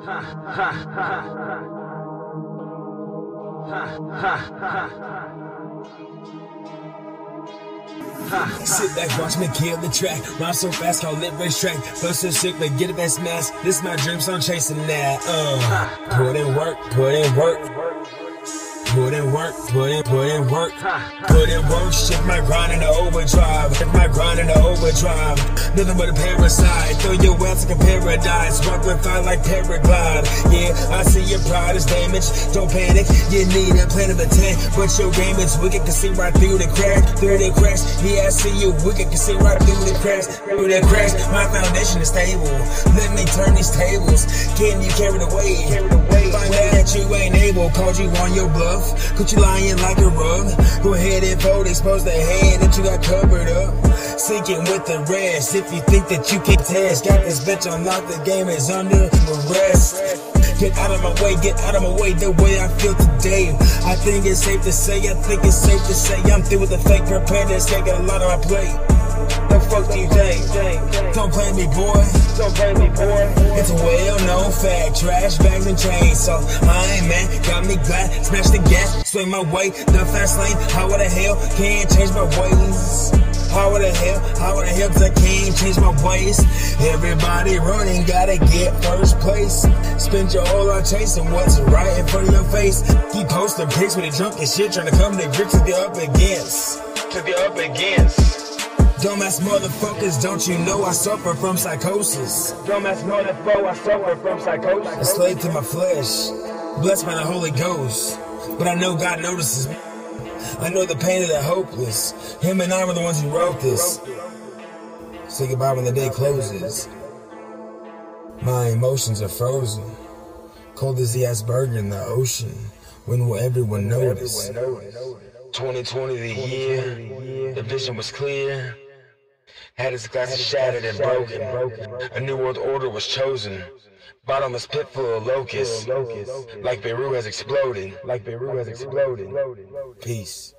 Sit back, watch me kill the track. Rhyme so fast, call it racetrack. Flow so sick, but get a best mask. This my dream, so I'm chasing that. Uh, put in work, put in work. Put in work, put in, put in work. Put in work, shift my grind into overdrive. Shift my grind into overdrive. Nothing but a parasite. Throw your ass like a paradise. Rock with fire like paraglide. Yeah, I see your pride is damaged. Don't panic, you need a plan of attack. But your game is wicked, can see right through the crack. Through the cracks, yeah, I see you wicked, can see right through the cracks. Through the cracks, my foundation is stable. Let me turn these tables. Can you carry the weight? Find out that you ain't able. Called you on your bluff. Caught you lying like a rug. Go ahead and fold, expose the hand that you got covered up. Sinking with the rest. If you think that you can test, got this bitch on lock, the game is under arrest. Get out of my way, get out of my way, the way I feel today. I think it's safe to say, I think it's safe to say, I'm through with the fake, prepare to take a lot on my plate. The fuck do you think? Don't play me, boy. Don't play me, boy. It's a well-known fact. Trash bags and chains. So I ain't mad. Got me glad. Smash the gas. Swing my way. The fast lane. How the hell can't change my ways? How the hell? How the hell? Cause I can't change my ways. Everybody running, gotta get first place. Spend your whole life chasing what's right in front of your face. Keep posting pics with the drunk and shit, trying to come to grips with the up against. To the up against. Dumbass motherfuckers, don't you know I suffer from psychosis? Dumbass motherfucker, I suffer from psychosis. A slave to my flesh, blessed by the Holy Ghost. But I know God notices me. I know the pain of the hopeless. Him and I were the ones who wrote this. Say goodbye when the day closes. My emotions are frozen. Cold as the iceberg in the ocean. When will everyone notice? 2020 the year, the vision was clear. Had its glasses shattered and broken. A new world order was chosen. Bottomless pit full of locusts. Like Beirut has exploded. Like Beirut has exploded. Peace.